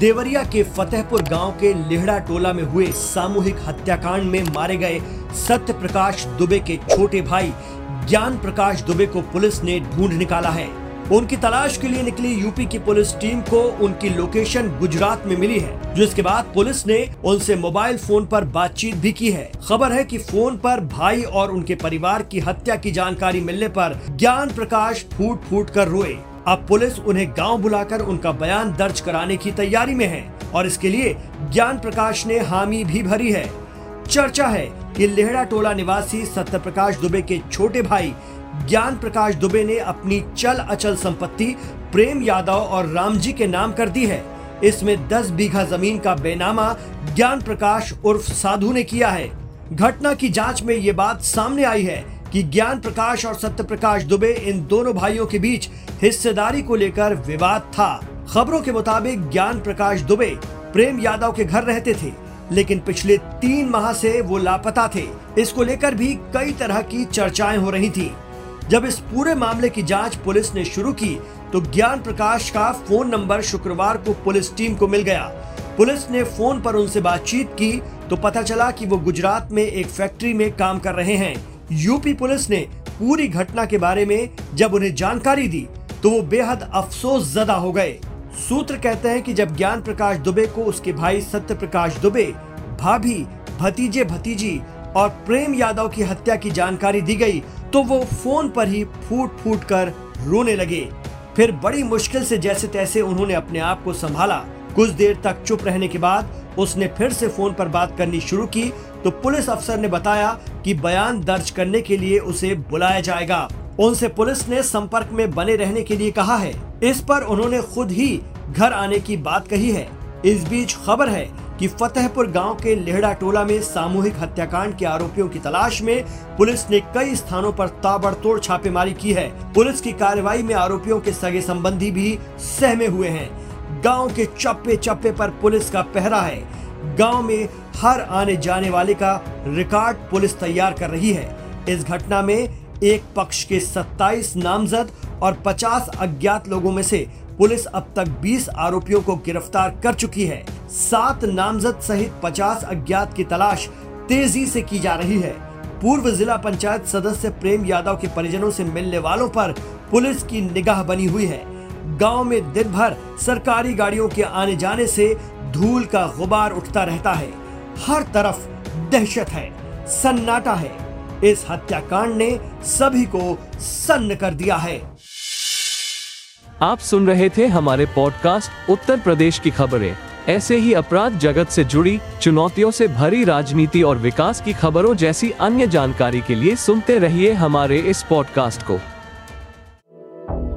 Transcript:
देवरिया के फतेहपुर गाँव के लिहड़ा टोला में हुए सामूहिक हत्याकांड में मारे गए सत्य प्रकाश दुबे के छोटे भाई ज्ञान प्रकाश दुबे को पुलिस ने ढूंढ निकाला है। उनकी तलाश के लिए निकली यूपी की पुलिस टीम को उनकी लोकेशन गुजरात में मिली है, जिसके बाद पुलिस ने उनसे मोबाइल फ़ोन पर बातचीत भी की है। खबर है कि फ़ोन पर भाई और उनके परिवार की हत्या की जानकारी मिलने पर ज्ञान प्रकाश फूट फूट कर रोए। अब पुलिस उन्हें गाँव बुलाकर उनका बयान दर्ज कराने की तैयारी में है और इसके लिए ज्ञान प्रकाश ने हामी भी भरी है। चर्चा है कि लेहड़ा टोला निवासी सत्य प्रकाश दुबे के छोटे भाई ज्ञान प्रकाश दुबे ने अपनी चल अचल संपत्ति प्रेम यादव और रामजी के नाम कर दी है। इसमें 10 बीघा ज़मीन का बेनामा ज्ञान प्रकाश उर्फ़ साधु ने किया है। घटना की जाँच में ये बात सामने आई है कि ज्ञान प्रकाश और सत्य प्रकाश दुबे इन दोनों भाइयों के बीच हिस्सेदारी को लेकर विवाद था। खबरों के मुताबिक ज्ञान प्रकाश दुबे प्रेम यादव के घर रहते थे, लेकिन पिछले तीन माह से वो लापता थे। इसको लेकर भी कई तरह की चर्चाएँ हो रही थी। जब इस पूरे मामले की जाँच पुलिस ने शुरू की तो ज्ञान प्रकाश का फ़ोन नंबर शुक्रवार को पुलिस टीम को मिल गया। पुलिस ने फ़ोन पर उनसे बातचीत की तो पता चला कि वो गुजरात में एक फैक्ट्री में काम कर रहे हैं। यूपी पुलिस ने पूरी घटना के बारे में जब उन्हें जानकारी दी तो वो बेहद अफसोस जदा हो गए। सूत्र कहते हैं कि जब ज्ञान प्रकाश दुबे को उसके भाई सत्य प्रकाश दुबे, भाभी भतीजे भतीजी और प्रेम यादव की हत्या की जानकारी दी गई तो वो फ़ोन पर ही फूट फूट कर रोने लगे। फिर बड़ी मुश्किल से जैसे तैसे उन्होंने अपने आप को संभाला। कुछ देर तक चुप रहने के बाद उसने फिर से फ़ोन पर बात करनी शुरू की तो पुलिस अफसर ने बताया कि बयान दर्ज करने के लिए उसे बुलाया जाएगा। उनसे पुलिस ने संपर्क में बने रहने के लिए कहा है। इस पर उन्होंने खुद ही घर आने की बात कही है। इस बीच खबर है कि फतेहपुर गाँव के लेहड़ा टोला में सामूहिक हत्याकांड के आरोपियों की तलाश में पुलिस ने कई स्थानों पर ताबड़तोड़ छापेमारी की है। पुलिस की कार्रवाई में आरोपियों के सगे संबंधी भी सहमे हुए हैं। गाँव के चप्पे चप्पे पर पुलिस का पहरा है। गाँव में हर आने जाने वाले का रिकॉर्ड पुलिस तैयार कर रही है। इस घटना में एक पक्ष के 27 नामजद और 50 अज्ञात लोगों में से पुलिस अब तक 20 आरोपियों को गिरफ़्तार कर चुकी है। सात नामजद सहित 50 अज्ञात की तलाश तेज़ी से की जा रही है। पूर्व जिला पंचायत सदस्य प्रेम यादव के परिजनों से मिलने वालों पर पुलिस की निगाह बनी हुई है। गाँव में दिन भर सरकारी गाड़ियों के आने जाने से धूल का गुबार उठता रहता है। हर तरफ़ दहशत है, सन्नाटा है। इस हत्याकांड ने सभी को सन्न कर दिया है। आप सुन रहे थे हमारे पॉडकास्ट उत्तर प्रदेश की खबरें। ऐसे ही अपराध जगत से जुड़ी, चुनौतियों से भरी राजनीति और विकास की खबरों जैसी अन्य जानकारी के लिए सुनते रहिए हमारे इस पॉडकास्ट को।